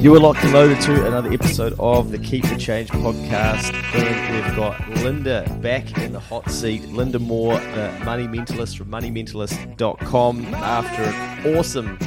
You are locked and loaded to another episode of the Keep the Change podcast. And we've got Lynda back in the hot seat. Lynda Moore, the money mentalist from moneymentalist.com. After an awesome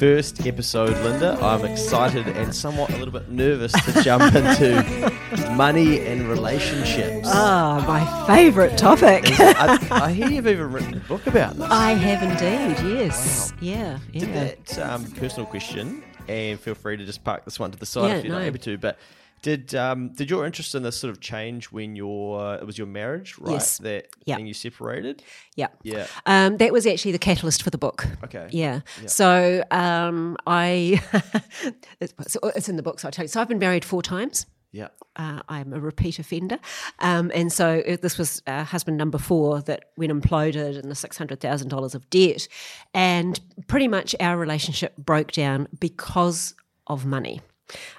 first episode, Lynda, I'm excited and somewhat a little bit nervous to jump into money and relationships. Ah, my favourite topic. I, I hear you've even written a book about this. I have indeed, yes. Yeah, yeah. Did that um, personal question, and feel free to just park this one to the side Yeah, if you're not no. able to. But did um, did your interest in this sort of change when your it was your marriage, right? Yes. That Yeah. and you separated. Yeah. Yeah. Um, that was actually the catalyst for the book. Okay. Yeah. So um, I, it's, it's in the book, so I'll tell you. So I've been married four times. Yeah. Uh, I'm a repeat offender. Um, and so it, this was uh, husband number four that went imploded and the $600,000 of debt. And pretty much our relationship broke down because of money.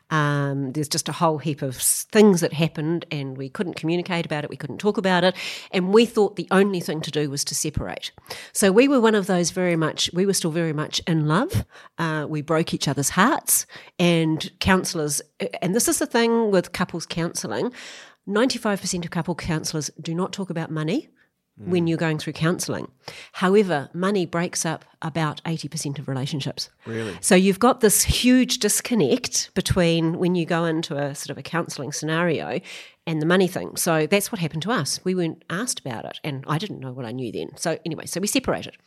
Um, there's just a whole heap of things that happened, and we couldn't communicate about it, we couldn't talk about it, and we thought the only thing to do was to separate. So we were one of those very much, we were still very much in love. Uh, we broke each other's hearts, and counsellors, and this is the thing with couples counselling 95% of couple counsellors do not talk about money when you're going through counselling. However, money breaks up about 80% of relationships. Really? So you've got this huge disconnect between when you go into a sort of a counselling scenario and the money thing. So that's what happened to us. We weren't asked about it, and I didn't know what I knew then. So anyway, so we separated.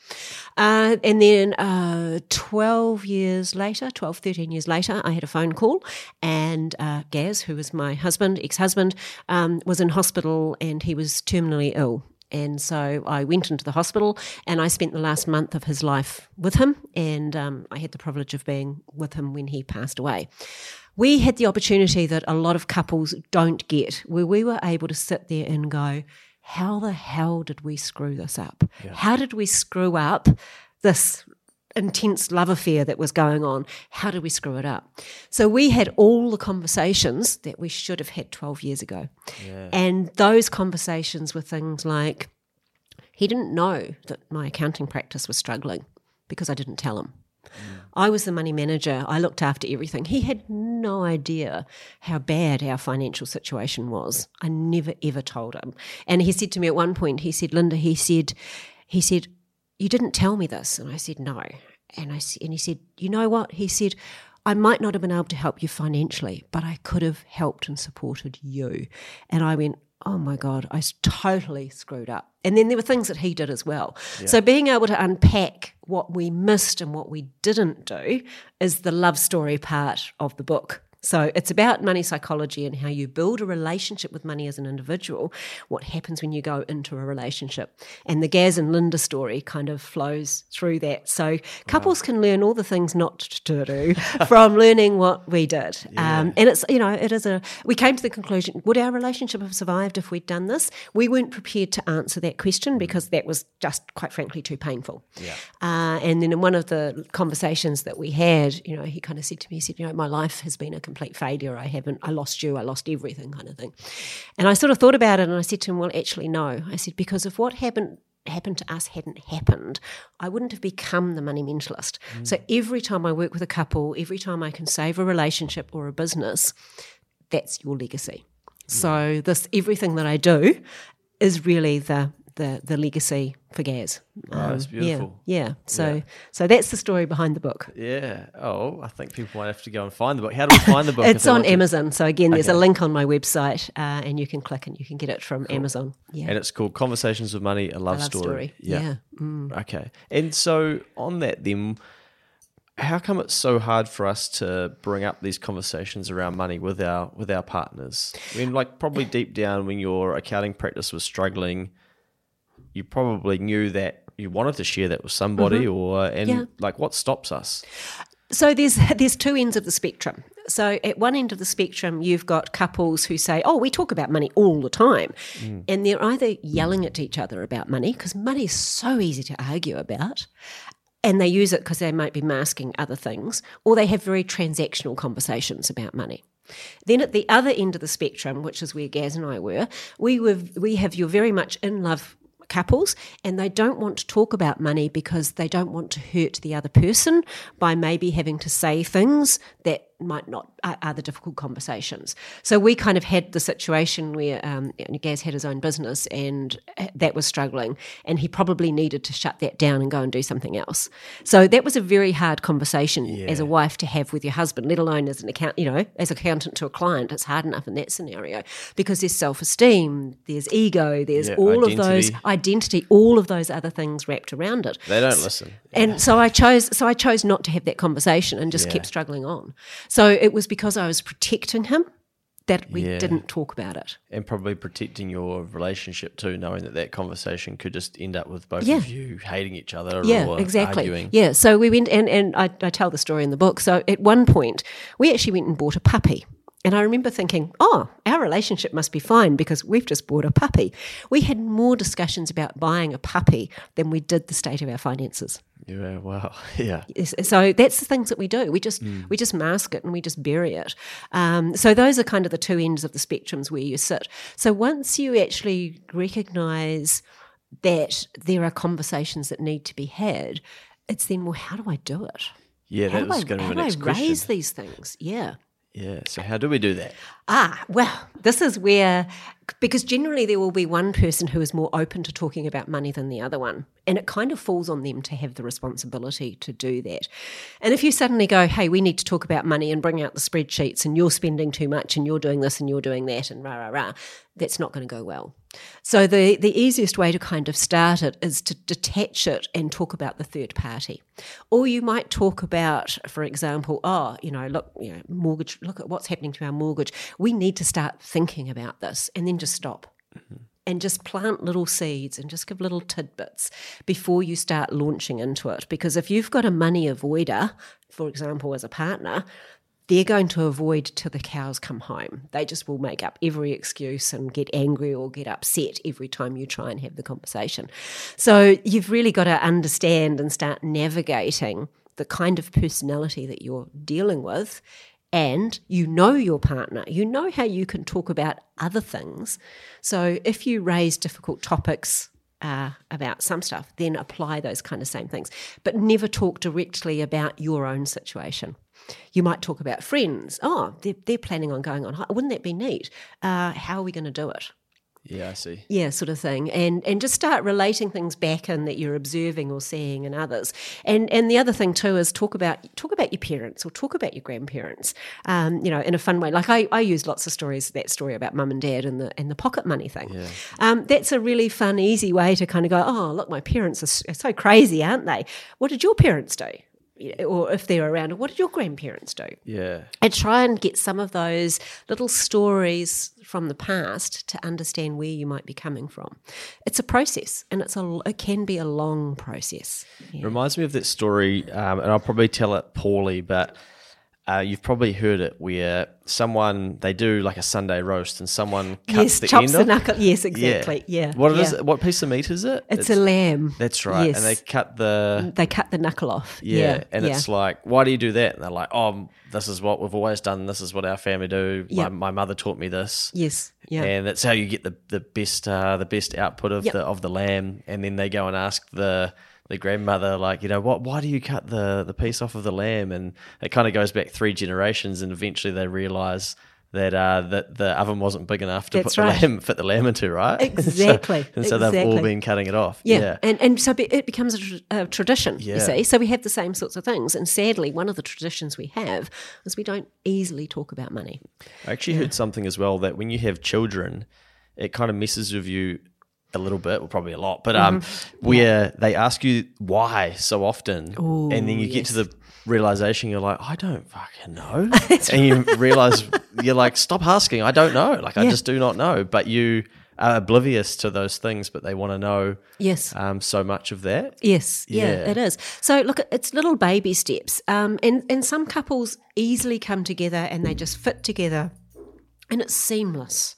Uh, and then uh, 12 years later, 12, 13 years later, I had a phone call, and uh, Gaz, who was my husband, ex husband, um, was in hospital and he was terminally ill. And so I went into the hospital and I spent the last month of his life with him. And um, I had the privilege of being with him when he passed away. We had the opportunity that a lot of couples don't get, where we were able to sit there and go, How the hell did we screw this up? How did we screw up this intense love affair that was going on. How do we screw it up? So we had all the conversations that we should have had 12 years ago. And those conversations were things like he didn't know that my accounting practice was struggling because I didn't tell him. Mm. I was the money manager. I looked after everything. He had no idea how bad our financial situation was. I never ever told him. And he said to me at one point, he said, Lynda, he said, he said, you didn't tell me this. And I said, no. And I, and he said, you know what? He said, I might not have been able to help you financially, but I could have helped and supported you. And I went, oh my God, I totally screwed up. And then there were things that he did as well. So being able to unpack what we missed and what we didn't do is the love story part of the book. So it's about money psychology and how you build a relationship with money as an individual, what happens when you go into a relationship. And the Gaz and Lynda story kind of flows through that. So couples can learn all the things not to do from learning what we did. Um, and it's, you know, it is a, we came to the conclusion, would our relationship have survived if we'd done this? We weren't prepared to answer that question because that was just, quite frankly, too painful. Yeah. Uh, and then in one of the conversations that we had, you know, he kind of said to me, he said, you know, my life has been a complete failure. I haven't, I lost you, I lost everything kind of thing. And I sort of thought about it and I said to him, well, actually, no. I said, because if what happened, happened to us hadn't happened, I wouldn't have become the money mentalist. Mm. So every time I work with a couple, every time I can save a relationship or a business, that's your legacy. Mm. So this everything that I do is really the the, the legacy for Gaz. Oh, that's Um, beautiful. Yeah, yeah. So so that's the story behind the book. Yeah. Oh, I think people might have to go and find the book. How do we find the book? It's on? Amazon. So again, there's a link on my website, uh, and you can click and you can get it from Amazon. Yeah, And it's called Conversations with Money, a love, love story. story. Yeah. Mm. Okay. And so on that then how come it's so hard for us to bring up these conversations around money with our with our partners? I mean like probably deep down when your accounting practice was struggling, you probably knew that you wanted to share that with somebody or and Mm-hmm. Yeah. like what stops us? So there's there's two ends of the spectrum. So at one end of the spectrum, you've got couples who say, "Oh, we talk about money all the time," and they're either yelling at each other about money because money is so easy to argue about, and they use it because they might be masking other things, or they have very transactional conversations about money. Then at the other end of the spectrum, which is where Gaz and I were, we were we have your very much in love couples and they don't want to talk about money because they don't want to hurt the other person by maybe having to say things that might not are, are the difficult conversations. So we kind of had the situation where um, Gaz had his own business and uh, that was struggling, and he probably needed to shut that down and go and do something else. So that was a very hard conversation as a wife to have with your husband, let alone as an account, you know, as accountant to a client. It's hard enough in that scenario because there's self esteem, there's ego, there's Yeah, all of those identity. identity, all of those other things wrapped around it. They don't listen. And so I chose so I chose not to have that conversation and just Yeah. kept struggling on. So it was because I was protecting him that we Yeah. didn't talk about it. and probably protecting your relationship too, knowing that that conversation could just end up with both Yeah. of you hating each other Yeah, or exactly. arguing. Yeah, so we went and and I, I tell the story in the book. So at one point, we actually went and bought a puppy. And I remember thinking, oh, our relationship must be fine because we've just bought a puppy. We had more discussions about buying a puppy than we did the state of our finances. Yeah, wow. Yeah. So that's the things that we do. We just Hmm. we just mask it and we just bury it. Um, so those are kind of the two ends of the spectrums where you sit. So once you actually recognise that there are conversations that need to be had, it's then well, how do I do it? Yeah, How that was I, going to how be do my I next question. raise these things? Yeah. Yeah. So how do we do that? Ah, well, this is where, because generally there will be one person who is more open to talking about money than the other one. And it kind of falls on them to have the responsibility to do that. And if you suddenly go, hey, we need to talk about money and bring out the spreadsheets and you're spending too much and you're doing this and you're doing that and rah, rah, rah, that's not going to go well. So the, the easiest way to kind of start it is to detach it and talk about the third party. Or you might talk about, for example, oh, you know, look, you know, mortgage, look at what's happening to our mortgage. We need to start thinking about this and then just stop. And just plant little seeds and just give little tidbits before you start launching into it. Because if you've got a money avoider, for example, as a partner, they're going to avoid till the cows come home. They just will make up every excuse and get angry or get upset every time you try and have the conversation. So you've really got to understand and start navigating the kind of personality that you're dealing with. And you know your partner, you know how you can talk about other things. So if you raise difficult topics, uh, about some stuff, then apply those kind of same things. But never talk directly about your own situation. You might talk about friends. Oh, they're, they're planning on going on. Wouldn't that be neat? Uh, how are we going to do it? Yeah, I see. Yeah, sort of thing, and and just start relating things back in that you're observing or seeing in others. And and the other thing too is talk about talk about your parents or talk about your grandparents. Um, you know, in a fun way. Like I, I use lots of stories. That story about mum and dad and the and the pocket money thing. Um, that's a really fun, easy way to kind of go. Oh, look, my parents are so crazy, aren't they? What did your parents do? Or if they're around, what did your grandparents do? Yeah. and try and get some of those little stories from the past to understand where you might be coming from. It's a process, and it's a it can be a long process. Yeah. Reminds me of that story, um, and I'll probably tell it poorly, but uh, you've probably heard it where someone they do like a Sunday roast, and someone cuts Yes, the chops end the off. knuckle. Yes, exactly. Yeah. What yeah. is it? What piece of meat is it? It's, a lamb. That's right. Yes. And they cut the they cut the knuckle off. yeah, Yeah, and yeah. it's like, why do you do that? And they're like, oh, this is what we've always done. This is what our family do. Yeah. My, my mother taught me this. yes, yeah, and that's how you get the the best uh, the best output of Yep. the of the lamb. And then they go and ask the the grandmother, like, you know, what? Why do you cut the the piece off of the lamb? And it kind of goes back three generations, and eventually they realize. That uh, that the oven wasn't big enough to That's put the lamb fit the lamb into, right? Exactly, so, and so they've all been cutting it off. Yeah. Yeah. And, and so it becomes a, tr- a tradition, Yeah. you see. So we have the same sorts of things. And sadly, one of the traditions we have is we don't easily talk about money. I actually heard something as well that when you have children, it kind of messes with you a little bit, or probably a lot, but um, Mm-hmm. where they ask you why so often, and then you get to the realization you're like, I don't fucking know, and you realize you're like, stop asking, I don't know, like I just do not know, but you are oblivious to those things, but they want to know Yes. um, so much of that. Yes, yeah, Yeah. it is. So look, it's little baby steps, um, and and some couples easily come together and they just fit together, and it's seamless,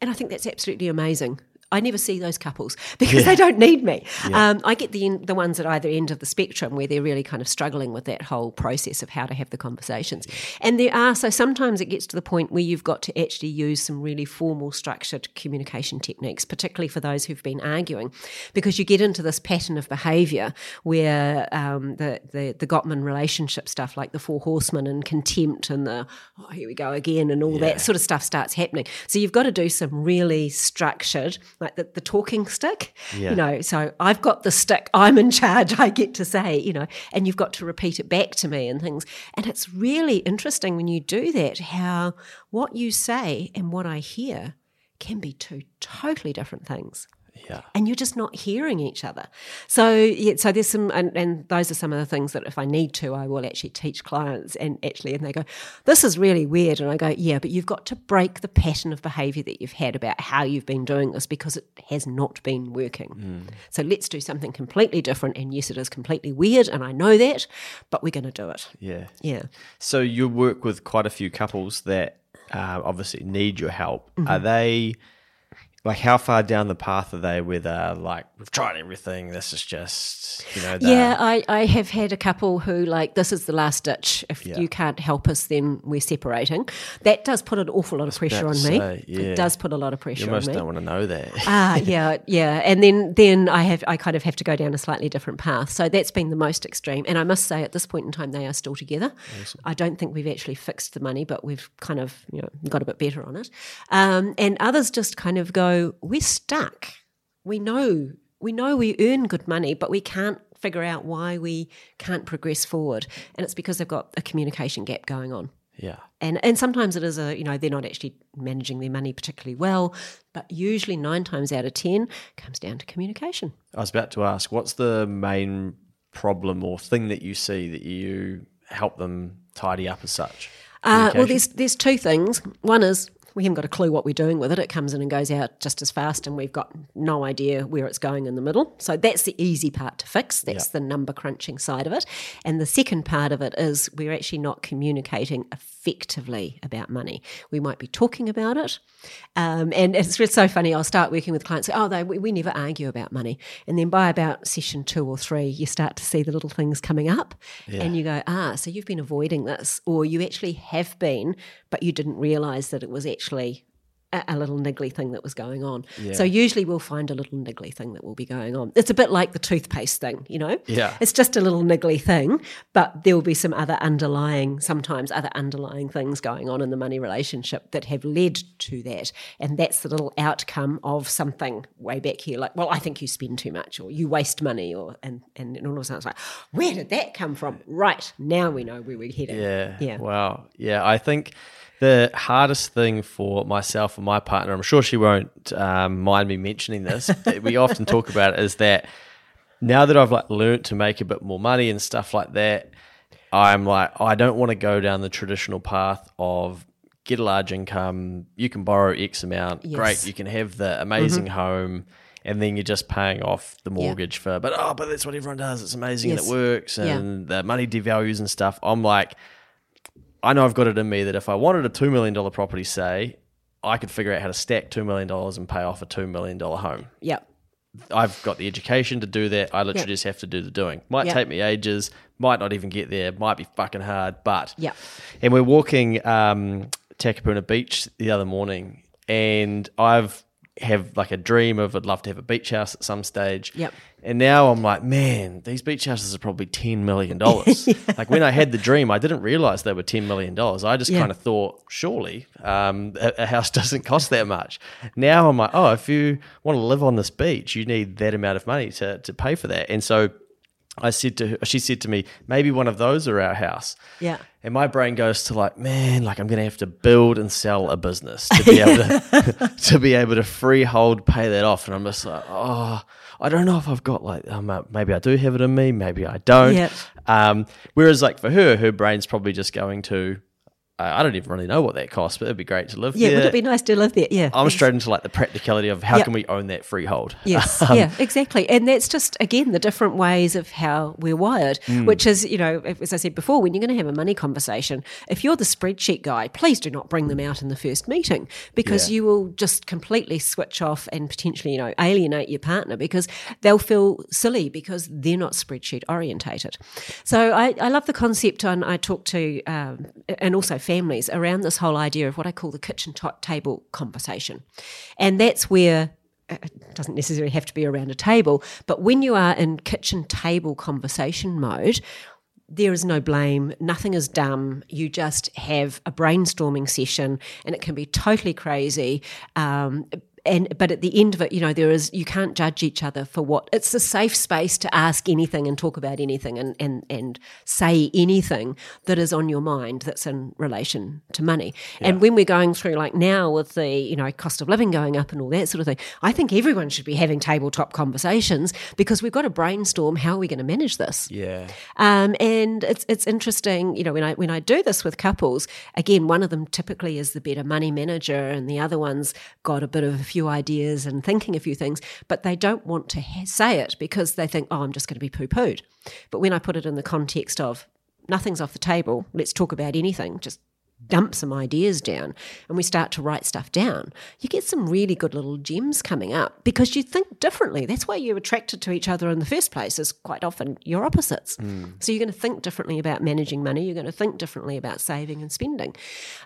and I think that's absolutely amazing. I never see those couples because they don't need me. Um, I get the the ones at either end of the spectrum where they're really kind of struggling with that whole process of how to have the conversations. And there are so sometimes it gets to the point where you've got to actually use some really formal, structured communication techniques, particularly for those who've been arguing, because you get into this pattern of behaviour where um, the, the the Gottman relationship stuff, like the four horsemen and contempt and the oh here we go again and all that sort of stuff starts happening. So you've got to do some really structured, like the, the talking stick. Yeah. You know, so I've got the stick, I'm in charge, I get to say, you know, and you've got to repeat it back to me and things. And it's really interesting when you do that, how what you say and what I hear can be two totally different things Yeah. and you're just not hearing each other. So yeah, so there's some, and, and those are some of the things that if I need to, I will actually teach clients. And actually, and they go, "This is really weird," and I go, "Yeah, but you've got to break the pattern of behaviour that you've had about how you've been doing this because it has not been working. So let's do something completely different. And yes, it is completely weird, and I know that, but we're going to do it. Yeah. Yeah." So you work with quite a few couples that uh, obviously need your help. Mm-hmm. Are they like how far down the path are they? with they're like, we've tried everything. This is just you know. Yeah, I, I have had a couple who like this is the last ditch. If Yeah. you can't help us, then we're separating. That does put an awful lot of pressure on me. say, yeah. It does put a lot of You pressure on almost me. don't want to know that. Ah, yeah, yeah, and then then I have I kind of have to go down a slightly different path. So that's been the most extreme. And I must say, at this point in time, they are still together. I don't think we've actually fixed the money, but we've kind of you know got a bit better on it. Um, and others just kind of go, we're stuck. We know we know we earn good money, but we can't figure out why we can't progress forward. And it's because they've got a communication gap going on yeah. and and sometimes it is a you know they're not actually managing their money particularly well but usually nine times out of ten comes down to communication I was about to ask, what's the main problem or thing that you see that you help them tidy up as such? uh, well there's there's two things one is we haven't got a clue what we're doing with it. It comes in and goes out just as fast, and we've got no idea where it's going in the middle. So that's the easy part to fix. That's the number crunching side of it. And the second part of it is we're actually not communicating effectively about money. We might be talking about it. Um, and it's, so funny. I'll start working with clients. Oh, they, we, we never argue about money. And then by about session two or three, you start to see the little things coming up. And you go, ah, so you've been avoiding this, or you actually have been, but you didn't realize that it was actually a, a little niggly thing that was going on. So usually we'll find a little niggly thing that will be going on. It's a bit like the toothpaste thing, you know? Yeah. It's just a little niggly thing, but there will be some other underlying, sometimes other underlying things going on in the money relationship that have led to that. And that's the little outcome of something way back here, like, well, I think you spend too much or you waste money or and and, and all of a sudden it's like, where did that come from? Right. Now we know where we're heading. Yeah. Yeah. Wow. Yeah. I think the hardest thing for myself and my partner, I'm sure she won't um, mind me mentioning this, we often talk about it, is that now that I've like learnt to make a bit more money and stuff like that, I'm like, I don't want to go down the traditional path of get a large income, you can borrow X amount, Yes. great, you can have the amazing home. And then you're just paying off the mortgage for, but oh, but that's what everyone does. It's amazing and it works, Yeah. and the money devalues and stuff. I'm like, I know I've got it in me that if I wanted a $2 million property, say, I could figure out how to stack $2 million and pay off a $2 million home. Yep. I've got the education to do that. I literally Yep. just have to do the doing. Might Yep. take me ages, might not even get there, might be fucking hard, but. Yeah. And we're walking um, Takapuna Beach the other morning, and I've have like a dream of I'd love to have a beach house at some stage. Yep. And now I'm like, man, these beach houses are probably ten million dollars. Like when I had the dream, I didn't realize they were ten million dollars. I just Yeah. kind of thought, surely um, a, a house doesn't cost that much. Now I'm like, oh, if you want to live on this beach, you need that amount of money to to pay for that. And so I said to her, she said to me, maybe one of those are our house. Yeah. And my brain goes to like, man, like I'm going to have to build and sell a business to be able to to be able to freehold pay that off. And I'm just like, oh, I don't know if I've got like, um, uh, maybe I do have it in me, maybe I don't. Yeah. Um, whereas like for her, her brain's probably just going to, I don't even really know what that costs, but it'd be great to live there. Yeah, there. would it be nice to live there? Yeah. I'm straight into like the practicality of how Yep. can we own that freehold? Yes, yeah, exactly. And that's just, again, the different ways of how we're wired, Mm. which is, you know, as I said before, when you're going to have a money conversation, if you're the spreadsheet guy, please do not bring them out in the first meeting because Yeah. you will just completely switch off and potentially, you know, alienate your partner because they'll feel silly because they're not spreadsheet orientated. So I, I love the concept, and I talk to, um, and also families around this whole idea of what I call the kitchen table conversation. And that's where it doesn't necessarily have to be around a table, but when you are in kitchen table conversation mode, there is no blame, nothing is dumb. You just have a brainstorming session, and it can be totally crazy. Um, and but at the end of it, you know, there is you can't judge each other for what it's a safe space to ask anything and talk about anything and and and say anything that is on your mind that's in relation to money. And when we're going through like now with the you know cost of living going up and all that sort of thing, I think everyone should be having tabletop conversations because we've got to brainstorm how are we going to manage this. Yeah. Um, and it's it's interesting, you know, when I when I do this with couples, again, one of them typically is the better money manager, and the other one's got a bit of a few ideas and thinking a few things, but they don't want to say it because they think, oh, I'm just going to be poo pooed. But when I put it in the context of nothing's off the table, let's talk about anything, just dump some ideas down and we start to write stuff down, you get some really good little gems coming up because you think differently. That's why you're attracted to each other in the first place, is quite often you're opposites. So you're going to think differently about managing money, you're going to think differently about saving and spending.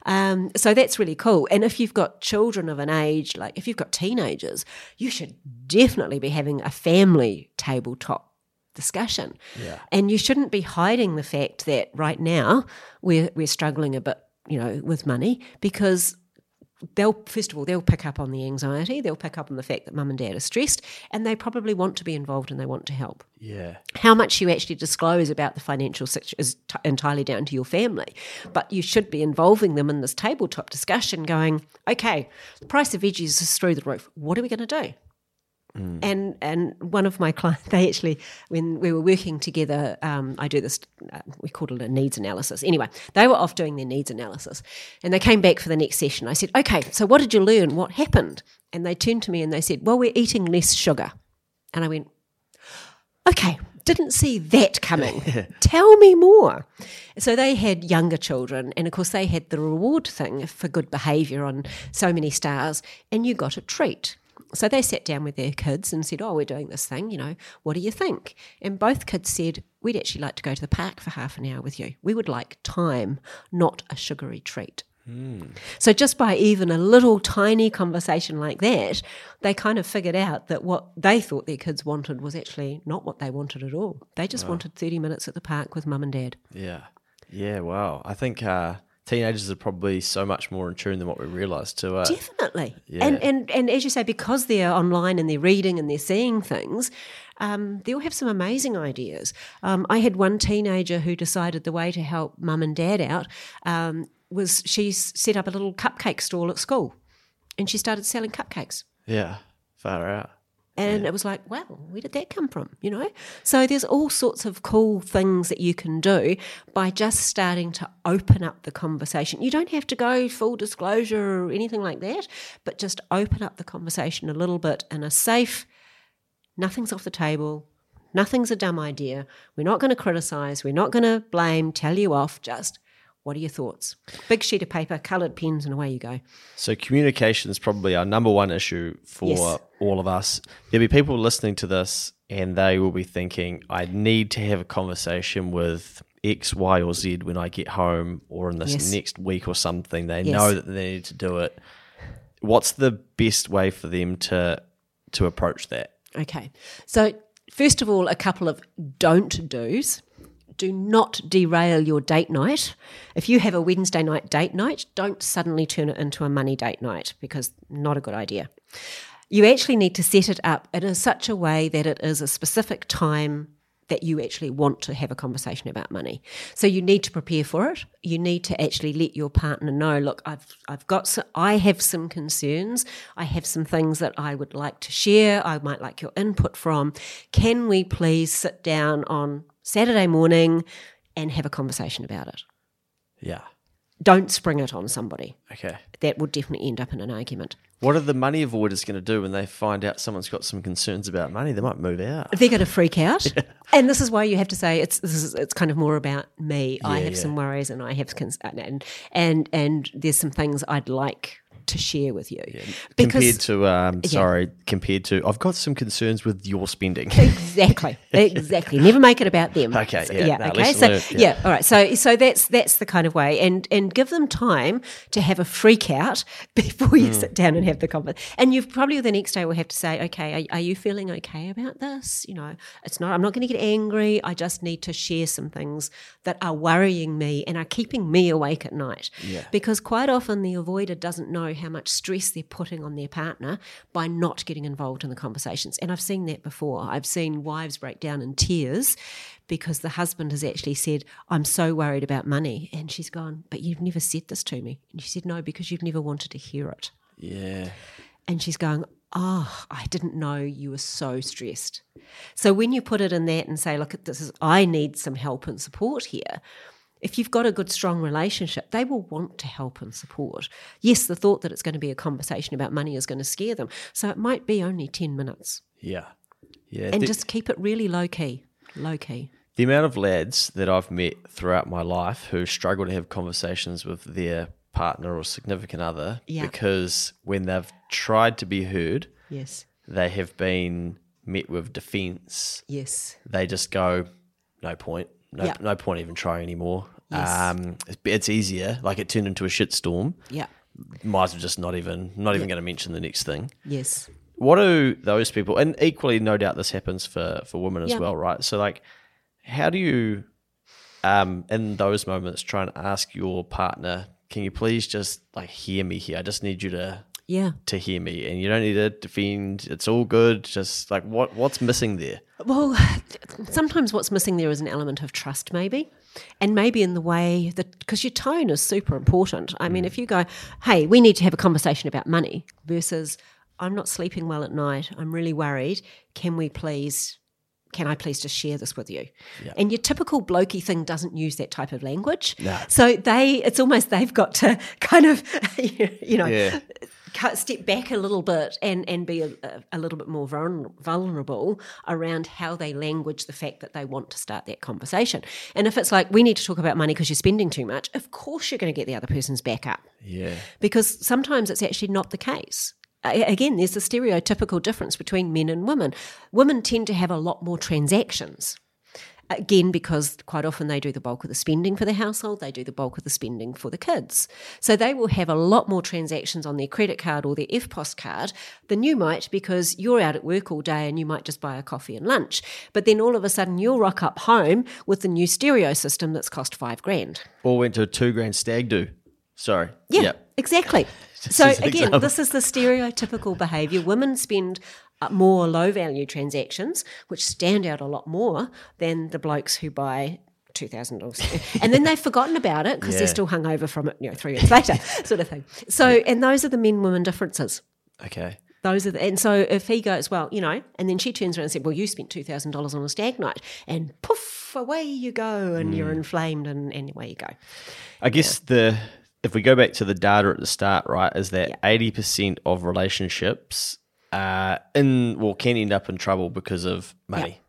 Um, so that's really cool. And if you've got children of an age, like if you've got teenagers, you should definitely be having a family tabletop discussion. Yeah. And you shouldn't be hiding the fact that right now we're we're struggling a bit, you know, with money because they'll first of all they'll pick up on the anxiety, they'll pick up on the fact that mum and dad are stressed, and they probably want to be involved and they want to help. Yeah. How much you actually disclose about the financial situation is t- entirely down to your family, but you should be involving them in this tabletop discussion. Going, okay, the price of veggies is through the roof. What are we going to do? And and one of my clients, they actually, when we were working together, um, I do this, uh, we called it a needs analysis. Anyway, they were off doing their needs analysis, and they came back for the next session. I said, "Okay, so what did you learn? What happened?" And they turned to me and they said, "Well, we're eating less sugar." And I went, "Okay." Didn't see that coming. Tell me more. So they had younger children, and of course, they had the reward thing for good behaviour on so many stars, and you got a treat. So they sat down with their kids and said, Oh, we're doing this thing, you know, what do you think? And both kids said, We'd actually like to go to the park for half an hour with you. We would like time, not a sugary treat. So just by even a little tiny conversation like that, they kind of figured out that what they thought their kids wanted was actually not what they wanted at all. They just wanted 30 minutes at the park with mum and dad. Yeah. Yeah. Wow. I think uh, teenagers are probably so much more in tune than what we realise too. Uh, Definitely. Yeah. And, and and as you say, because they're online and they're reading and they're seeing things, um, they'll have some amazing ideas. Um, I had one teenager who decided the way to help mum and dad out um, was she set up a little cupcake stall at school, and she started selling cupcakes. yeah. Far out. And it was like, wow, where did that come from? You know? So there's all sorts of cool things that you can do by just starting to open up the conversation. You don't have to go full disclosure or anything like that, but just open up the conversation a little bit in a safe, nothing's off the table, nothing's a dumb idea. We're not going to criticize, we're not going to blame, tell you off, just what are your thoughts? Big sheet of paper, coloured pens, and away you go. So communication is probably our number one issue for Yes. all of us. There'll be people listening to this and they will be thinking, I need to have a conversation with X, Y, or Z when I get home or in this Yes. next week or something. They Yes. know that they need to do it. What's the best way for them to to approach that? Okay. So, first of all, a couple of don't do's. Do not derail your date night. If you have a Wednesday night date night, don't suddenly turn it into a money date night because not a good idea. You actually need to set it up in such a way that it is a specific time that you actually want to have a conversation about money. So you need to prepare for it. You need to actually let your partner know, look, I've I've got some, I have some concerns. I have some things that I would like to share. I might like your input from. Can we please sit down on Saturday morning and have a conversation about it? Yeah. don't spring it on somebody. Okay. That would definitely end up in an argument. What are the money avoiders going to do when they find out someone's got some concerns about money? They might move out. They're going to freak out, and this is why you have to say it's this is it's kind of more about me. I have yeah. some worries, and I have cons- and and and there's some things I'd like to share with you. Compared to, um, sorry, compared to, I've got some concerns with your spending. exactly. Exactly. Never make it about them. Okay, So- yeah, no, okay? so learned, yeah. yeah. all right. So so that's that's the kind of way. And and give them time to have a freak out before you sit down and have the conversation and you've probably the next day will have to say okay are, are you feeling okay about this? You know it's not i'm not going to get angry. I just need to share some things that are worrying me and are keeping me awake at night. Yeah. because quite often the avoider doesn't know how much stress they're putting on their partner by not getting involved in the conversations. And I've seen that before. I've seen wives break down in tears because the husband has actually said, I'm so worried about money. And she's gone, But you've never said this to me. And she said, No, because you've never wanted to hear it. yeah. And she's going, Oh, I didn't know you were so stressed. So when you put it in that and say, Look, this is, I need some help and support here. If you've got a good, strong relationship, they will want to help and support. Yes, the thought that it's going to be a conversation about money is going to scare them. So it might be only 10 minutes. Yeah. Yeah. And The- just keep it really low key. Low key. The amount of lads that I've met throughout my life who struggle to have conversations with their partner or significant other Yeah. because when they've tried to be heard, Yes. they have been met with defense. Yes. They just go, no point. No, Yeah. no point even trying anymore. Yes. Um, it's, it's easier. Like it turned into a shitstorm. Yeah. Might as well just not even, not even going to mention the next thing. Yes. what do those people and equally no doubt this happens for for women as Yeah. well right so like how do you um in those moments try and ask your partner can you please just like hear me here i just need you to Yeah. to hear me and you don't need to defend it's all good just like what what's missing there Well, sometimes what's missing there is an element of trust, maybe. And maybe in the way that, because your tone is super important. I mean, mm. if you go, hey, we need to have a conversation about money versus, I'm not sleeping well at night, I'm really worried, can we please. Can I please just share this with you? And your typical blokey thing doesn't use that type of language. No. So they, it's almost they've got to kind of, you know, Yeah. Cut, step back a little bit and, and be a, a, little bit more vulnerable around how they language the fact that they want to start that conversation. And if it's like, we need to talk about money because you're spending too much, of course you're going to get the other person's back up yeah because sometimes it's actually not the case. Again, there's a stereotypical difference between men and women. Women tend to have a lot more transactions. Again, because quite often they do the bulk of the spending for the household, they do the bulk of the spending for the kids. So they will have a lot more transactions on their credit card or their EFTPOS card than you might because you're out at work all day and you might just buy a coffee and lunch. But then all of a sudden you'll rock up home with the new stereo system that's cost five grand. or went to a two grand stag do sorry Yeah, Yep. exactly. so again, example. this is the stereotypical behaviour. Women spend Uh, more low value transactions, which stand out a lot more than the blokes who buy. Two thousand dollars, and then they've forgotten about it because Yeah. they're still hungover from it, you know, three years later, sort of thing. So, and those are the men-women differences. okay Those are, the, and so if he goes, well, you know, and then she turns around and said, well, you spent two thousand dollars on a stag night, and poof, away you go, and you're mm. inflamed, and, and away you go. I guess the if we go back to the data at the start, right, is that eighty percent of relationships uh in well can end up in trouble because of money.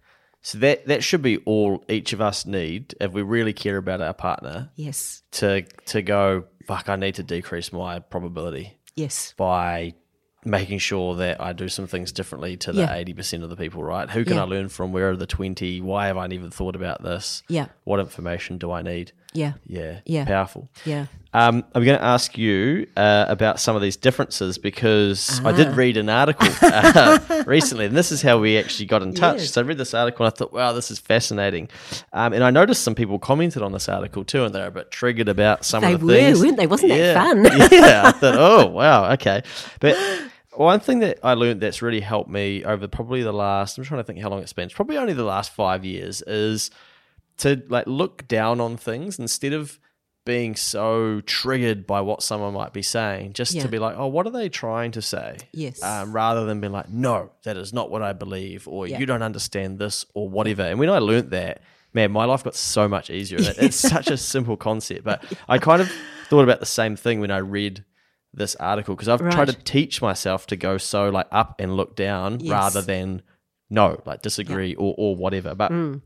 So that that should be all each of us need if we really care about our partner Yes, to to go, fuck, I need to decrease my probability yes, by making sure that I do some things differently to the Yeah. eighty percent of the people, right? Who can Yeah. I learn from? Where are the twenty? Why have I even thought about this? Yeah. What information do I need? Yeah, Yeah. Yeah. Powerful. yeah. Um, I'm going to ask you uh, about some of these differences because I Ah. did read an article uh, recently, and this is how we actually got in touch. Yes. So I read this article and I thought, wow, this is fascinating. Um, and I noticed some people commented on this article too, and they were a bit triggered about some They of the were, things. weren't they? Wasn't that yeah. fun? yeah. I thought, oh, wow, okay. But one thing that I learned that's really helped me over probably the last, I'm trying to think how long it's been, it's probably only the last five years, is to like look down on things instead of being so triggered by what someone might be saying, just Yeah. to be like, oh, what are they trying to say? Yes. Um, rather than being like, no, that is not what I believe, or Yeah. you don't understand this, or whatever. And when I learnt that, man, my life got so much easier. It's such a simple concept, but I kind of thought about the same thing when I read this article because I've tried to teach myself to go so like up and look down Yes. rather than no, like disagree or, or whatever. But Mm.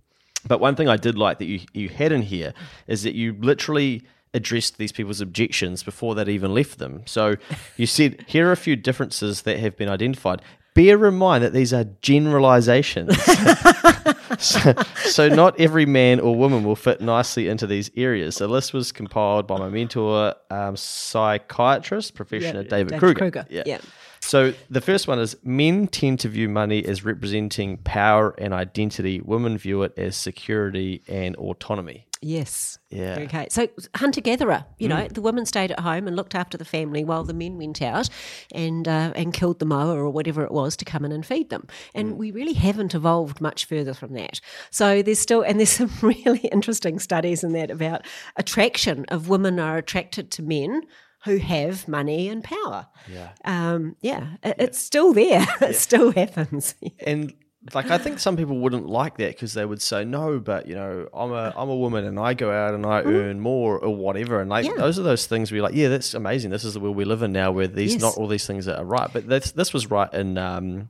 But one thing I did like that you you had in here is that you literally addressed these people's objections before they'd even left them. So you said here are a few differences that have been identified. Bear in mind that these are generalizations. so, so not every man or woman will fit nicely into these areas. The list was compiled by my mentor, um, psychiatrist, professional Yeah, David, David Krueger. Krueger, yeah. So the first one is men tend to view money as representing power and identity. Women view it as security and autonomy. Yes. Yeah. Mm. Okay. So hunter gatherer, you know, the women stayed at home and looked after the family while the men went out and uh, and killed the moa or whatever it was to come in and feed them. And Mm. we really haven't evolved much further from that. So there's still and there's some really interesting studies in that about attraction of women are attracted to men who have money and power. Yeah. Um, yeah, it, it's still there. it still happens. and like I think some people wouldn't like that because they would say no, but you know I'm a I'm a woman and I go out and I earn more or whatever, and like Yeah. those are those things where you're like yeah that's amazing. This is the world we live in now where these Yes. not all these things are right, but this this was right in. Um,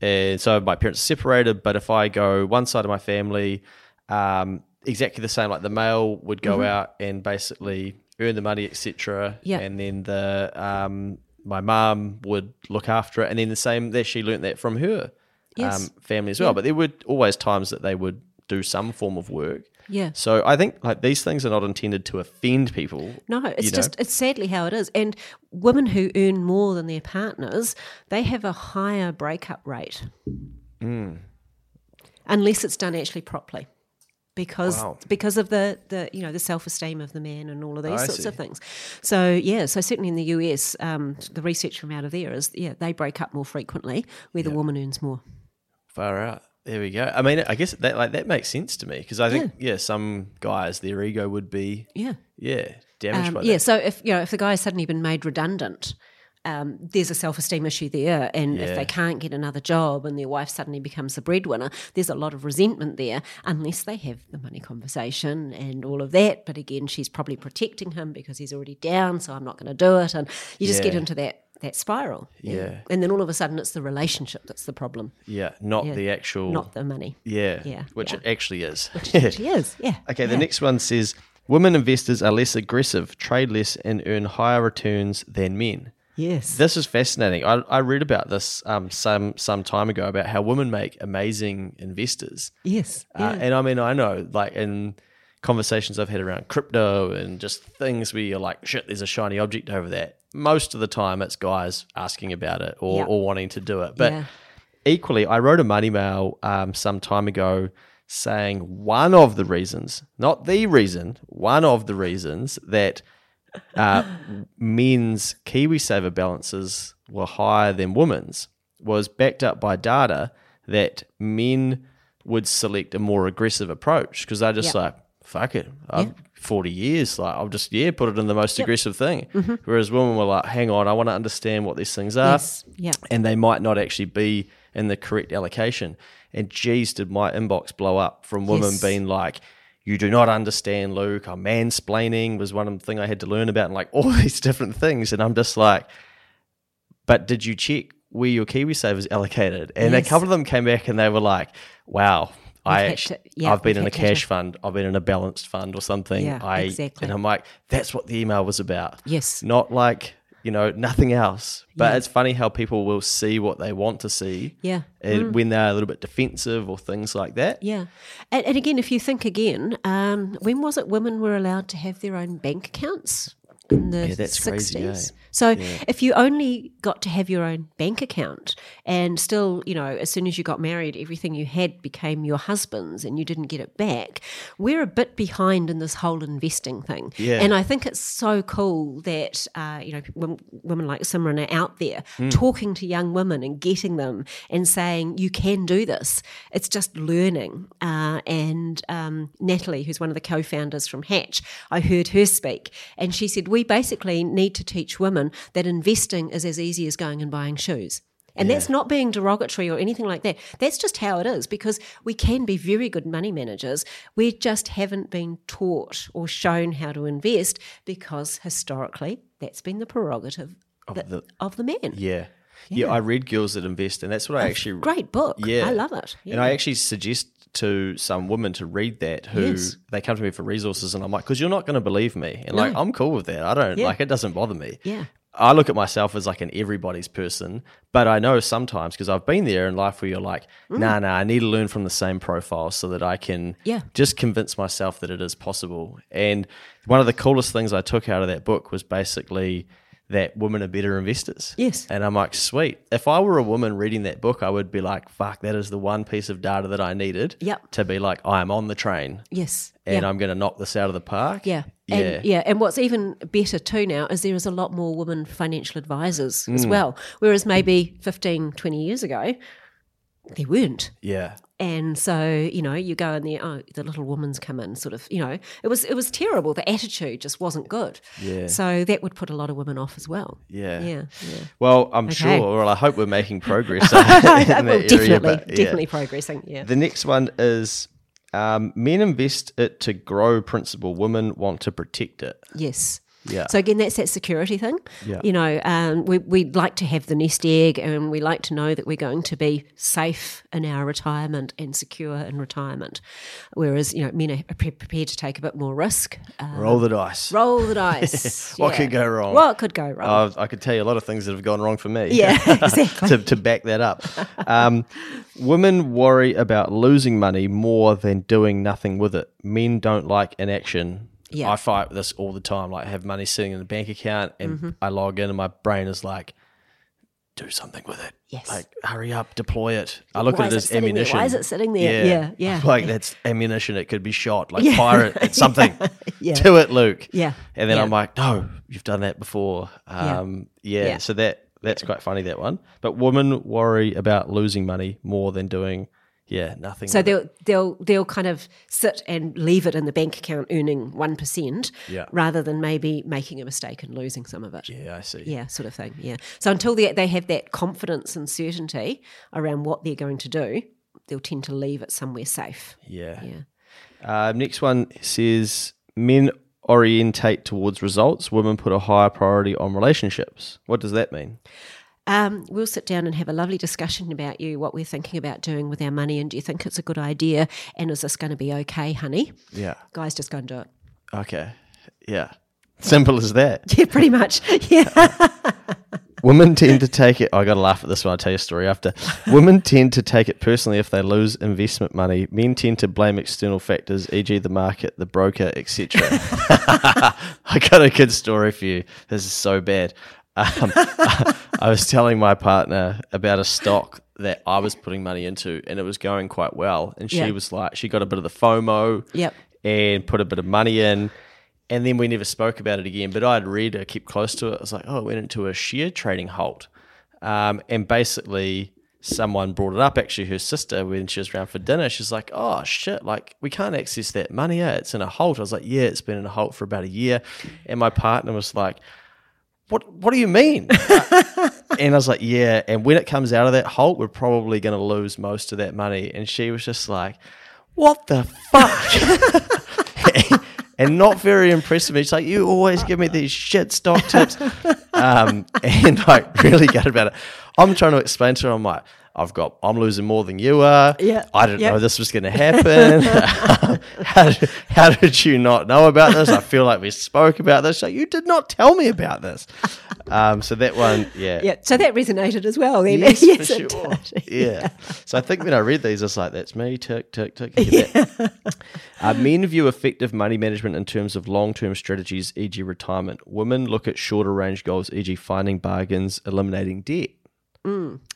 and so my parents are separated, but if I go one side of my family, um, exactly the same. Like the male would go out and basically earn the money, etc. Yeah. and then the um, my mum would look after it, and then the same there she learnt that from her Yes. um, family as well. But there were always times that they would do some form of work. Yeah. So I think like these things are not intended to offend people. No, it's you know? just it's sadly how it is. And women who earn more than their partners, they have a higher breakup rate. Mm. Unless it's done actually properly. Because Wow. because of the, the you know the self esteem of the man and all of these I sorts of things, so yeah, so certainly in the US, um, the research from out of there is yeah they break up more frequently where the woman earns more. Far out. There we go. I mean, I guess that like that makes sense to me because I think yeah. some guys their ego would be Yeah, yeah damaged Um, by yeah, that. so if you know if the guy's suddenly been made redundant, um, there's a self esteem issue there, and if they can't get another job and their wife suddenly becomes the breadwinner, there's a lot of resentment there, unless they have the money conversation and all of that. But again, she's probably protecting him because he's already down, so I'm not going to do it, and you just get into that that spiral. Yeah. and then all of a sudden it's the relationship that's the problem, Yeah, not Yeah. the actual. not the money. yeah, Yeah, which yeah. it actually is. She is, yeah. Okay, the next one says women investors are less aggressive, trade less, and earn higher returns than men. Yes. This is fascinating. I, I read about this um, some some time ago about how women make amazing investors. yes. Uh, and I mean, I know, like in conversations I've had around crypto and just things where you're like, shit, there's a shiny object over that. Most of the time, it's guys asking about it or, Yeah. or wanting to do it. But Yeah. equally, I wrote a money mail um, some time ago saying one of the reasons, not the reason, one of the reasons that uh, men's KiwiSaver balances were higher than women's was backed up by data that men would select a more aggressive approach because they're just Yeah. like, fuck it, I've 40 years, like I'll just, yeah, put it in the most aggressive thing. Mm-hmm. Whereas women were like, hang on, I want to understand what these things are yes. Yeah. and they might not actually be in the correct allocation. And geez, did my inbox blow up from women Yes. being like, "You do not understand, Luke. I'm mansplaining." Was one thing I had to learn about, and like all these different things. And I'm just like, "But did you check where your KiwiSaver's allocated?" And Yes. a couple of them came back and they were like, "Wow." I actually, to, yeah, I've been in a to- cash fund. I've been in a balanced fund or something. Yeah, I, exactly. And I'm like, that's what the email was about Yes. not like you know nothing else but Yeah. it's funny how people will see what they want to see Yeah. and when they're a little bit defensive or things like that Yeah. And, and again, if you think again, um, when was it women were allowed to have their own bank accounts? In the Yeah, that's 60s. crazy, eh? So if you only got to have your own bank account and still, you know, as soon as you got married, everything you had became your husband's and you didn't get it back, we're a bit behind in this whole investing thing. Yeah. And I think it's so cool that, uh, you know, women, women like Simran are out there Hmm. talking to young women and getting them and saying, you can do this. It's just learning. Uh, and um, Natalie, who's one of the co founders from Hatch, I heard her speak and she said, We basically need to teach women that investing is as easy as going and buying shoes. And that's not being derogatory or anything like that. That's just how it is because we can be very good money managers. We just haven't been taught or shown how to invest because historically that's been the prerogative of, the, the- of the man. Yeah. yeah. I read Girls That Invest, and that's what I actually. Great book. Yeah. I love it. And I actually suggest to some women to read that who Yes. they come to me for resources, and I'm like, because you're not going to believe me. And like, I'm cool with that. I don't, Yeah. like, it doesn't bother me. Yeah. I look at myself as like an everybody's person, but I know sometimes because I've been there in life where you're like, nah, nah, I need to learn from the same profile so that I can Mm. Yeah. just convince myself that it is possible. And one of the coolest things I took out of that book was basically that women are better investors. Yes. And I'm like, sweet. If I were a woman reading that book, I would be like, fuck, that is the one piece of data that I needed Yep. to be like, I am on the train Yes. and yeah. I'm going to knock this out of the park. Yeah. Yeah. And, yeah. And what's even better too now is there is a lot more women financial advisors Mm. as well. Whereas maybe 15, 20 years ago, there weren't. Yeah. And so, you know, you go in there, oh, the little woman's come in, sort of, you know, it was it was terrible. The attitude just wasn't good. Yeah. So that would put a lot of women off as well. Yeah. Yeah. Yeah. Well, I'm Okay. sure, or I hope we're making progress. in that well, area, definitely, but yeah. definitely progressing. Yeah. The next one is um, men invest it to grow principal. Women want to protect it. Yes. Yeah. So again, that's that security thing. Yeah. You know, um, we we like to have the nest egg, and we like to know that we're going to be safe in our retirement and secure in retirement. Whereas you know, men are pre- prepared to take a bit more risk. Uh, Roll the dice. roll the dice. What Yeah. could go wrong? What could go wrong? Uh, I could tell you a lot of things that have gone wrong for me. yeah, exactly. to, to back that up. Um, women worry about losing money more than doing nothing with it. Men don't like inaction. Yeah. I fight this all the time. Like, I have money sitting in a bank account and Mm-hmm. I log in and my brain is like, do something with it. Yes. Like, hurry up, deploy it. I look Why at it as it sitting there? ammunition. Why is it sitting there? Yeah, yeah. yeah. Like, that's ammunition. It could be shot. Like, fire it at something. Yeah. To it, Luke. Yeah. And then Yeah. I'm like, no, you've done that before. Um, yeah. Yeah. So that that's quite funny that one. But women worry about losing money more than doing yeah nothing. So they'll they'll they'll kind of sit and leave it in the bank account earning one percent, Yeah. rather than maybe making a mistake and losing some of it. yeah, I see. Yeah, sort of thing. Yeah. So until they they have that confidence and certainty around what they're going to do, they'll tend to leave it somewhere safe. Yeah. Yeah. Uh, next one says men orientate towards results. Women put a higher priority on relationships. What does that mean? Um, we'll sit down and have a lovely discussion about you, what we're thinking about doing with our money, and do you think it's a good idea? And is this going to be okay, honey? Yeah. Guys, just go and do it. Okay. Yeah. Simple as that. Yeah, pretty much. Yeah. Women tend to take it. I got to laugh at this one. I'll tell you a story after. Women tend to take it personally if they lose investment money. Men tend to blame external factors, e.g., the market, the broker, etc. I got a good story for you. This is so bad. Um, I was telling my partner about a stock that I was putting money into, and it was going quite well. And she Yeah. was like, she got a bit of the FOMO Yep. and put a bit of money in. And then we never spoke about it again. But I'd read, I kept close to it. I was like, oh, it went into a sheer trading halt. Um, and basically, someone brought it up, actually, her sister, when she was around for dinner. She's like, oh, shit, like, we can't access that money. Yeah, it's in a halt. I was like, yeah, it's been in a halt for about a year. And my partner was like, what, what do you mean? and I was like, yeah. And when it comes out of that halt, we're probably going to lose most of that money. And she was just like, what the fuck? and not very impressed with me. She's like, you always give me these shit stock tips. Um, and like really gutted about it. I'm trying to explain to her, I'm like, I've got, I'm losing more than you are. Yeah. I didn't Yep. know this was going to happen. how, did, how did you not know about this? I feel like we spoke about this. Like, you did not tell me about this. Um, so that one, yeah. Yeah. So that resonated as well then. Yes, Yes, for sure. did. Yeah. So I think when I read these, it's like, that's me, tick, tick, tick. that. Uh, men view effective money management in terms of long term strategies, e.g., retirement. Women look at shorter range goals, e.g., finding bargains, eliminating debt.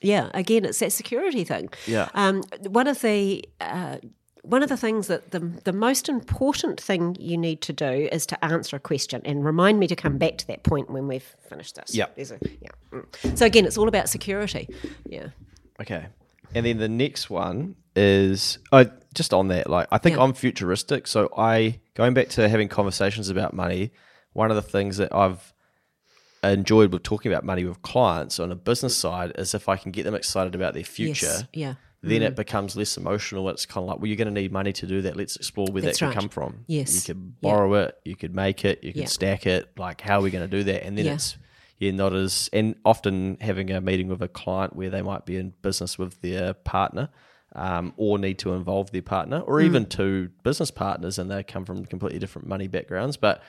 Yeah, again, it's that security thing. Yeah. Um, one of the uh, one of the things that the the most important thing you need to do is to answer a question and remind me to come back to that point when we've finished this. Yep. A, yeah. Mm. So again, it's all about security. Yeah. Okay. And then the next one is oh, just on that. Like, I think Yeah. I'm futuristic. So I going back to having conversations about money. One of the things that I've enjoyed with talking about money with clients on a business side is if I can get them excited about their future. Yes. Yeah. Then it becomes less emotional. It's kind of like, well, you're going to need money to do that. Let's explore where That's that right. can come from. Yes. you could Yeah. borrow it, you could make it, you could Yeah. stack it. Like, how are we going to do that? And then Yeah. it's yeah, not as and often having a meeting with a client where they might be in business with their partner. Um, or need to involve their partner, or even Mm. two business partners, and they come from completely different money backgrounds. But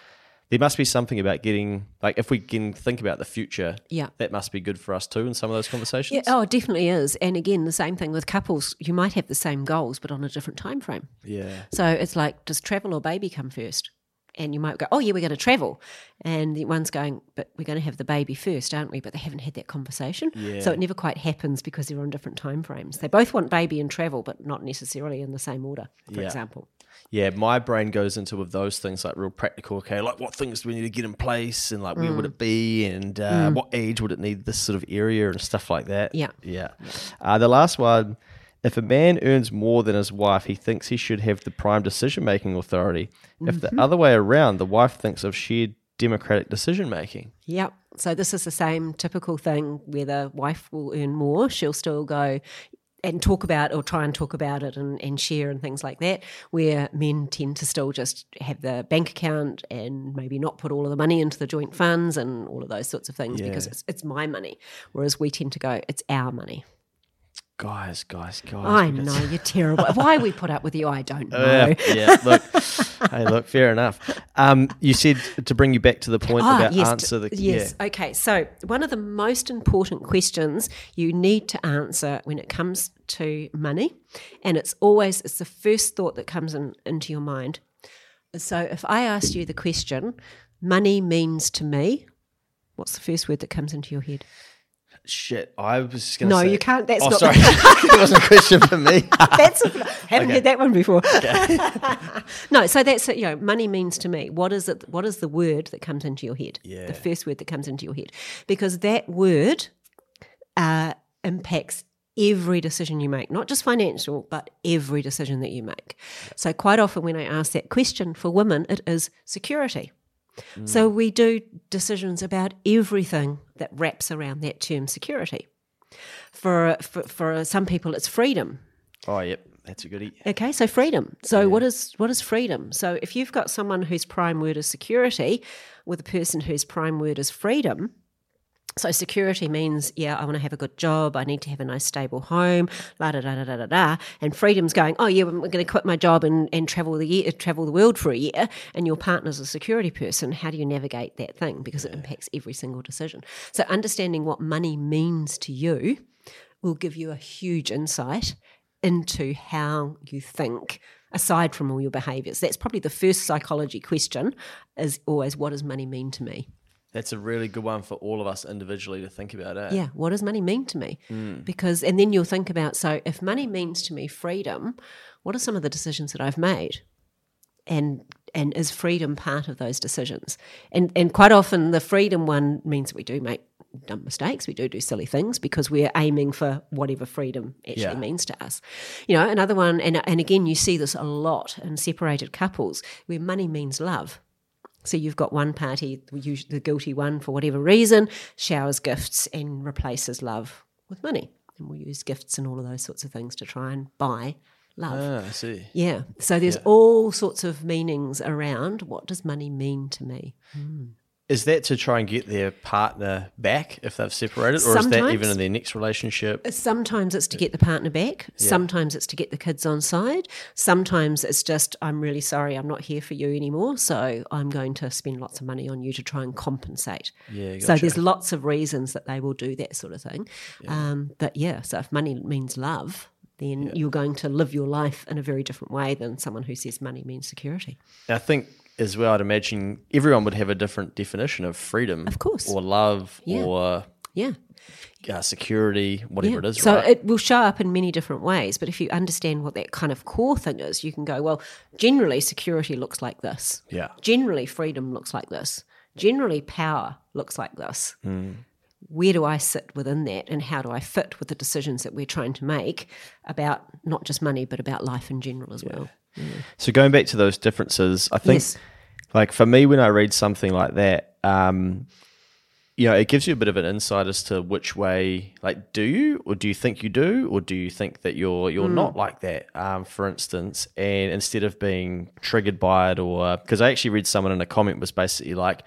there must be something about getting like if we can think about the future, Yeah. that must be good for us too in some of those conversations. Yeah, oh, it definitely is. And again, the same thing with couples. You might have the same goals, but on a different time frame. yeah. So it's like, does travel or baby come first? And you might go, oh, yeah, we're going to travel. And the one's going, but we're going to have the baby first, aren't we? But they haven't had that conversation. Yeah. So it never quite happens because they're on different time frames. They both want baby and travel, but not necessarily in the same order, for Yeah. example. Yeah, my brain goes into with those things like real practical. Okay, like what things do we need to get in place, and like where Mm. would it be, and uh, what age would it need this sort of area and stuff like that. Yeah. yeah. Uh, the last one: if a man earns more than his wife, he thinks he should have the prime decision making authority. If Mm-hmm. the other way around, the wife thinks of shared democratic decision making. Yep. So this is the same typical thing where the wife will earn more. She'll still go and talk about or try and talk about it and, and share and things like that. Where men tend to still just have the bank account and maybe not put all of the money into the joint funds and all of those sorts of things because it's it's my money. Whereas we tend to go, it's our money. Guys, guys, guys. I know you're terrible. Why we put up with you, I don't know. Uh, yeah, look, hey, look, fair enough. Um, you said to bring you back to the point Ah, about yes, answer the yes. Okay, so one of the most important questions you need to answer when it comes to money, and it's always it's the first thought that comes in, into your mind. So if I asked you the question, money means to me, what's the first word that comes into your head? Shit, I was just going to No, say. you can't. That's oh, not. sorry, it wasn't a question for me. that's a, haven't heard that one before. no, so that's it. You know, money means to me. What is it? What is the word that comes into your head? Yeah. The first word that comes into your head, because that word uh, impacts every decision you make, not just financial, but every decision that you make. So quite often when I ask that question for women, it is security. Mm. So we do decisions about everything that wraps around that term security. For, for for some people, it's freedom. Oh, yep, that's a goodie. Okay, so freedom. So what is what is freedom? So if you've got someone whose prime word is security, with a person whose prime word is freedom. So security means, yeah, I want to have a good job. I need to have a nice stable home. La da da da da da da. And freedom's going, oh yeah, I'm going to quit my job and, and travel the year, travel the world for a year. And your partner's a security person. How do you navigate that thing? Because it impacts every single decision. So understanding what money means to you will give you a huge insight into how you think aside from all your behaviors that's probably the first psychology question is always what does money mean to me That's a really good one for all of us individually to think about. Eh? yeah what does money mean to me Hmm. because and then you'll think about so if money means to me freedom what are some of the decisions that i've made and and is freedom part of those decisions and and quite often the freedom one means that we do make dumb mistakes we do do silly things because we're aiming for whatever freedom actually Yeah. means to us you know another one and and again you see this a lot in separated couples where money means love so you've got one party, the guilty one for whatever reason, showers gifts and replaces love with money. And we'll use gifts and all of those sorts of things to try and buy love. Ah, I see. yeah. So there's all sorts of meanings around what does money mean to me? Is that to try and get their partner back if they've separated, or is that even in their next relationship? Sometimes it's to get the partner back. Sometimes it's to get the kids on side. Sometimes it's just, I'm really sorry, I'm not here for you anymore. So I'm going to spend lots of money on you to try and compensate. Yeah, So there's lots of reasons that they will do that sort of thing. Um, but yeah, so if money means love, then you're going to live your life in a very different way than someone who says money means security. I think as well, I'd imagine everyone would have a different definition of freedom, Of course. or love, Yeah. or Yeah. uh, security, whatever it is. So right? it will show up in many different ways. But if you understand what that kind of core thing is, you can go, well, generally security looks like this. yeah, Generally freedom looks like this. Generally power looks like this. Hmm. Where do I sit within that and how do I fit with the decisions that we're trying to make about not just money, but about life in general as well? So going back to those differences, I think, Yes. like for me, when I read something like that, um, you know, it gives you a bit of an insight as to which way, like, do you, or do you think you do, or do you think that you're you're not like that? Um, for instance, and instead of being triggered by it, or because I actually read someone in a comment was basically like,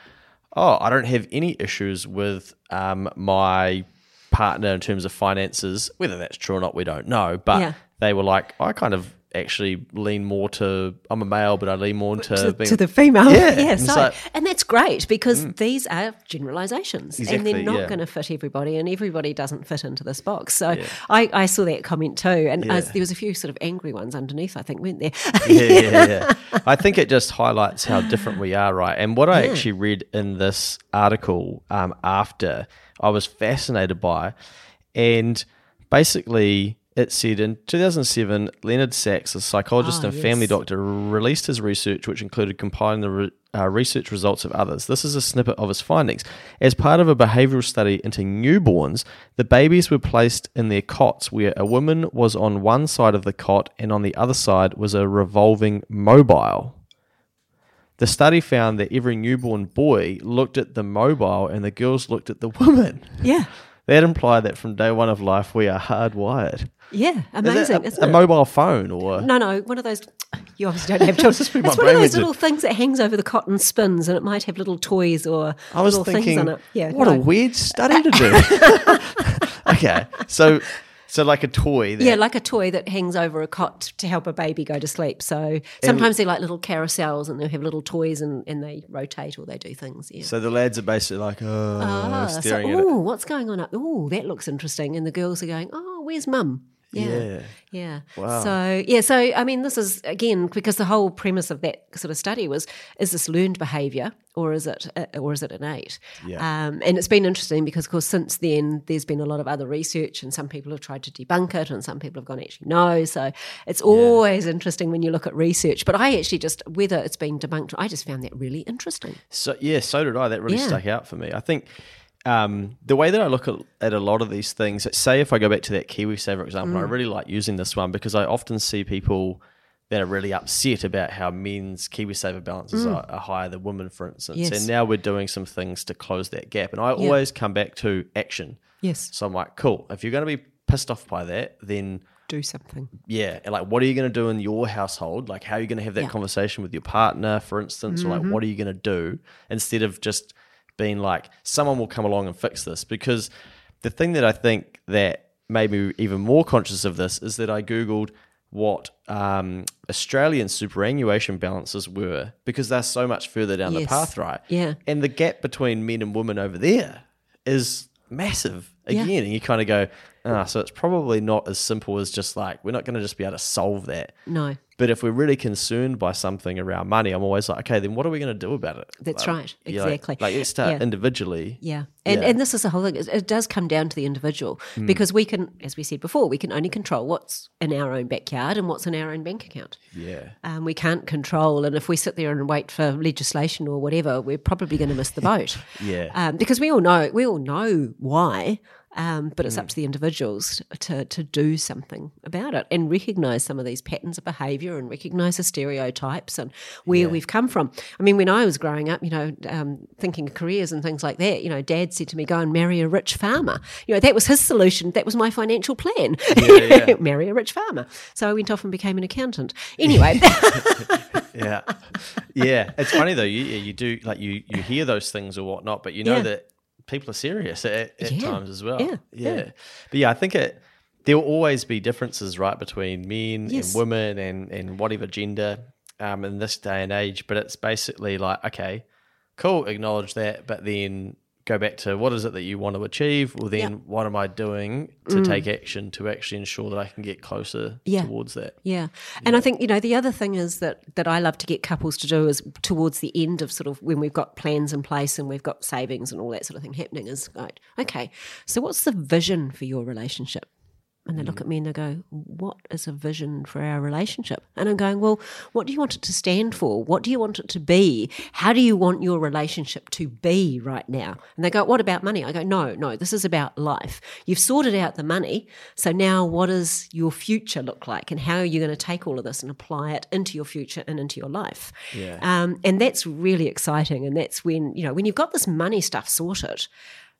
"Oh, I don't have any issues with um, my partner in terms of finances. Whether that's true or not, we don't know." But Yeah. they were like, "I kind of." Actually, lean more to. I'm a male, but I lean more to, to, being to the female. Yeah, Yeah, and so, like- and that's great because these are generalizations and they're not yeah. going to fit everybody and everybody doesn't fit into this box. So I, I saw that comment too. And Yeah. there was a few sort of angry ones underneath, I think, weren't there? yeah, yeah, yeah. I think it just highlights how different we are, right? And what I actually read in this article um, after, I was fascinated by, and basically it said in 2007, Leonard Sax, a psychologist Ah, and family doctor, released his research, which included compiling the re- uh, research results of others. This is a snippet of his findings. As part of a behavioral study into newborns, the babies were placed in their cots where a woman was on one side of the cot and on the other side was a revolving mobile. The study found that every newborn boy looked at the mobile and the girls looked at the woman. yeah. That implied that from day one of life we are hardwired. Yeah. Amazing, it a, a it? mobile phone or No, no, one of those. You obviously don't have children. It's one of those little things that hangs over the cot and spins, and it might have little toys or I was little thinking, things on it. Yeah, what no. a weird study to do. okay, so so like a toy. That, Yeah, like a toy that hangs over a cot to help a baby go to sleep. So sometimes they're like little carousels and they'll have little toys and, and they rotate or they do things. Yeah. So the lads are basically like, oh, Ah, so, staring at it. oh, what's going on up? Oh, that looks interesting. And the girls are going, oh, where's mum? Yeah. Yeah. Yeah. Wow. So, yeah. So, I mean, this is, again, because the whole premise of that sort of study was is this learned behavior or is it uh, or is it innate? Yeah. Um, and it's been interesting because, of course, since then, there's been a lot of other research and some people have tried to debunk it and some people have gone, actually, no. So, it's always interesting when you look at research. But I actually just, whether it's been debunked, I just found that really interesting. So yeah, so did I. That really Yeah. stuck out for me. I think um, the way that I look at, at a lot of these things, say if I go back to that KiwiSaver example, Mm. I really like using this one because I often see people that are really upset about how men's KiwiSaver balances are, are higher than women, for instance. Mm. Yes. And now we're doing some things to close that gap. And I always come back to action. Yes. So I'm like, cool. If you're going to be pissed off by that, then Do something. yeah, and like what are you going to do in your household? Like how are you going to have that Yeah. Mm-hmm. conversation with your partner, for instance, or like what are you going to do instead of just being like someone will come along and fix this? Because the thing that I think that made me even more conscious of this is that I googled what um, Australian superannuation balances were because they're so much further down the path, right? Yeah. and the gap between men and women over there is massive Yeah. again, and you kind of go, ah, so it's probably not as simple as just like we're not going to just be able to solve that. No. But if we're really concerned by something around money, I'm always like, okay, then what are we going to do about it? That's Like, right. you know, like- Exactly. Like, let's start Yeah. individually. Yeah. And, Yeah. and this is the whole thing. It, does come down to the individual because we can, as we said before, we can only control what's in our own backyard and what's in our own bank account. Yeah. Um, we can't control, and if we sit there and wait for legislation or whatever, we're probably going to miss the boat. Yeah. um, because we all know we all know why, um, but it's Mm. up to the individuals to to do something about it and recognise some of these patterns of behaviour and recognise the stereotypes and where we've come from. I mean, when I was growing up, you know, um, thinking of careers and things like that, you know, Dad said to me, "Go and marry a rich farmer." You know, that was his solution. That was my financial plan. yeah. marry a rich farmer. So I went off and became an accountant. Anyway. yeah, yeah. It's funny though. You you do like you you hear those things or whatnot, but you know Yeah. that people are serious at, at Yeah. times as well. Yeah, yeah. yeah. But yeah, I think it there will always be differences, right, between men Yes. and women and and whatever gender um, in this day and age. But it's basically like, okay, cool, acknowledge that, but then go back to what is it that you want to achieve? Well, then Yeah. Mm. what am I doing to take action to actually ensure that I can get closer Yeah. towards that? Yeah. And I think, you know, the other thing is that that I love to get couples to do is towards the end of sort of when we've got plans in place and we've got savings and all that sort of thing happening is like, okay, so what's the vision for your relationship? And they look at me and they go, What is a vision for our relationship? And I'm going, Well, what do you want it to stand for? What do you want it to be? How do you want your relationship to be right now? And they go, What about money? I go, No, no, this is about life. You've sorted out the money. So now what does your future look like? And how are you going to take all of this and apply it into your future and into your life? Yeah. Um, and that's really exciting. And that's when, you know, when you've got this money stuff sorted,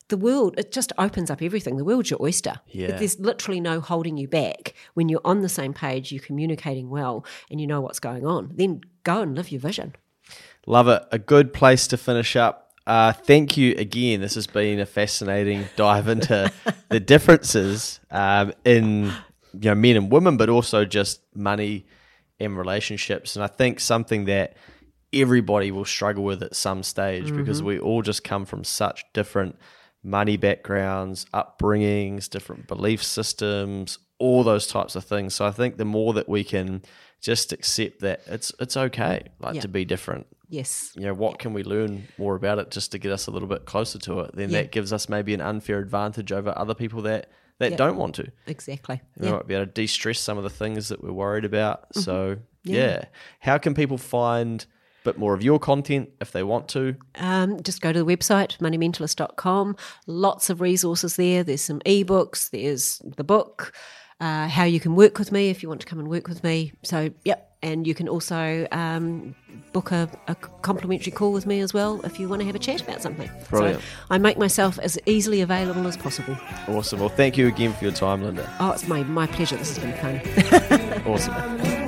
the world it just opens up everything the world's your oyster Yeah. there's literally no holding you back when you're on the same page you're communicating well and you know what's going on then go and live your vision Love it. A good place to finish up. Uh, thank you again. This has been a fascinating dive into the differences um, in you know men and women, but also just money and relationships. And I think something that everybody will struggle with at some stage because we all just come from such different money backgrounds, upbringings, different belief systems, all those types of things. So I think the more that we can just accept that it's it's okay, like Yeah. to be different yes you know, what can we learn more about it just to get us a little bit closer to it? Then Yeah. that gives us maybe an unfair advantage over other people that that Yeah. don't want to. exactly We yeah. might be able to de-stress some of the things that we're worried about. Mm-hmm. So yeah. how can people find bit more of your content if they want to? um, just go to the website moneymentalist.com lots of resources there there's some ebooks there's the book uh, how you can work with me if you want to come and work with me so yep and you can also um, book a, a complimentary call with me as well if you want to have a chat about something Brilliant. so i make myself as easily available as possible Awesome. Well, thank you again for your time, Lynda. oh it's my, my pleasure this has been fun Awesome.